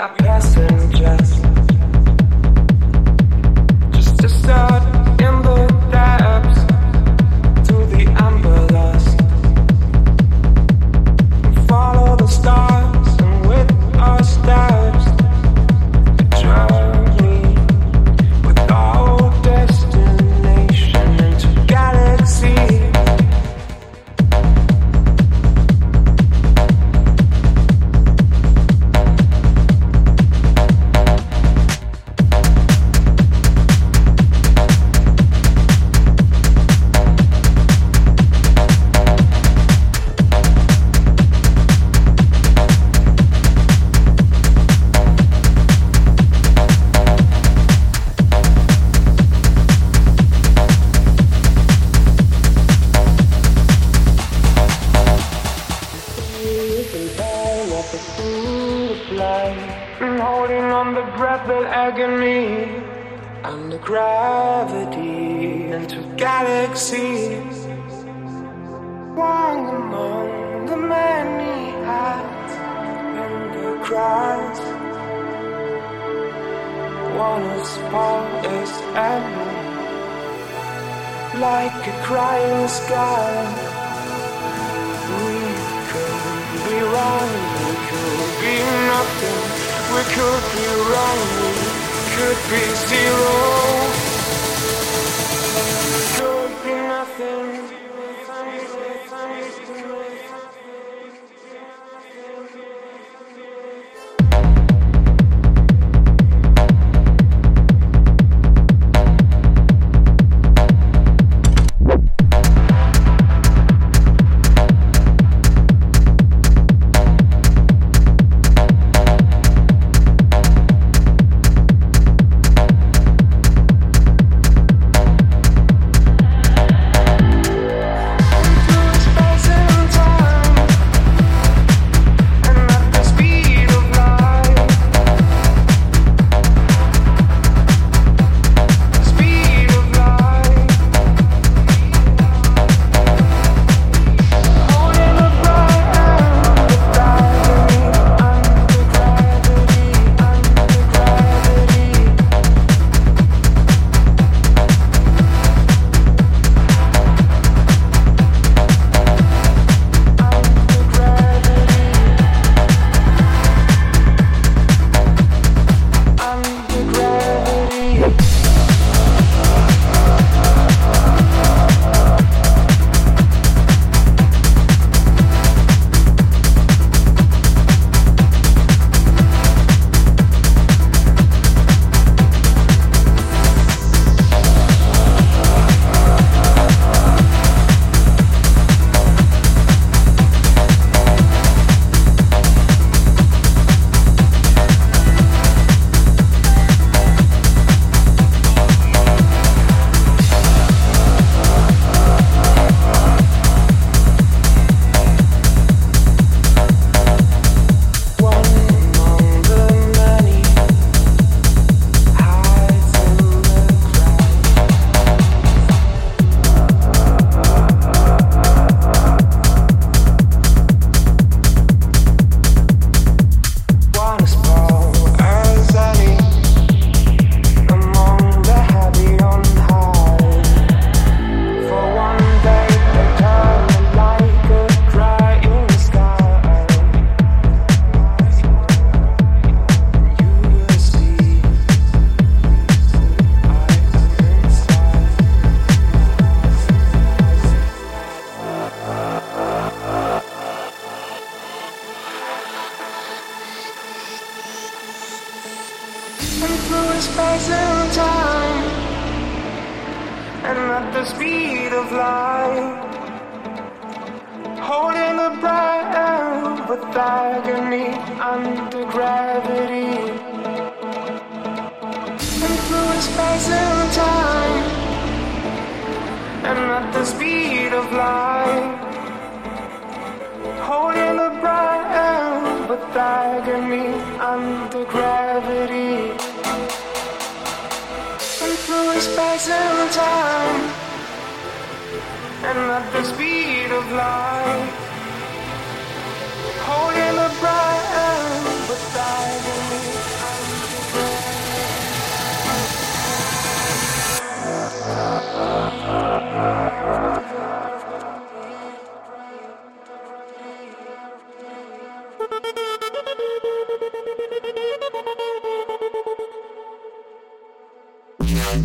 are passengers. Holding on the breath of agony under gravity into galaxies. One among the many eyes in the crowds. One as far as ever, like a crying sky. Could be wrong, could be zero. Through space and time, and at the speed of light, holding the breath with agony under gravity. And through space and time, and at the speed of light, holding the breath with agony under gravity. space and time, and at the speed of light, holding the bright and the Yeah.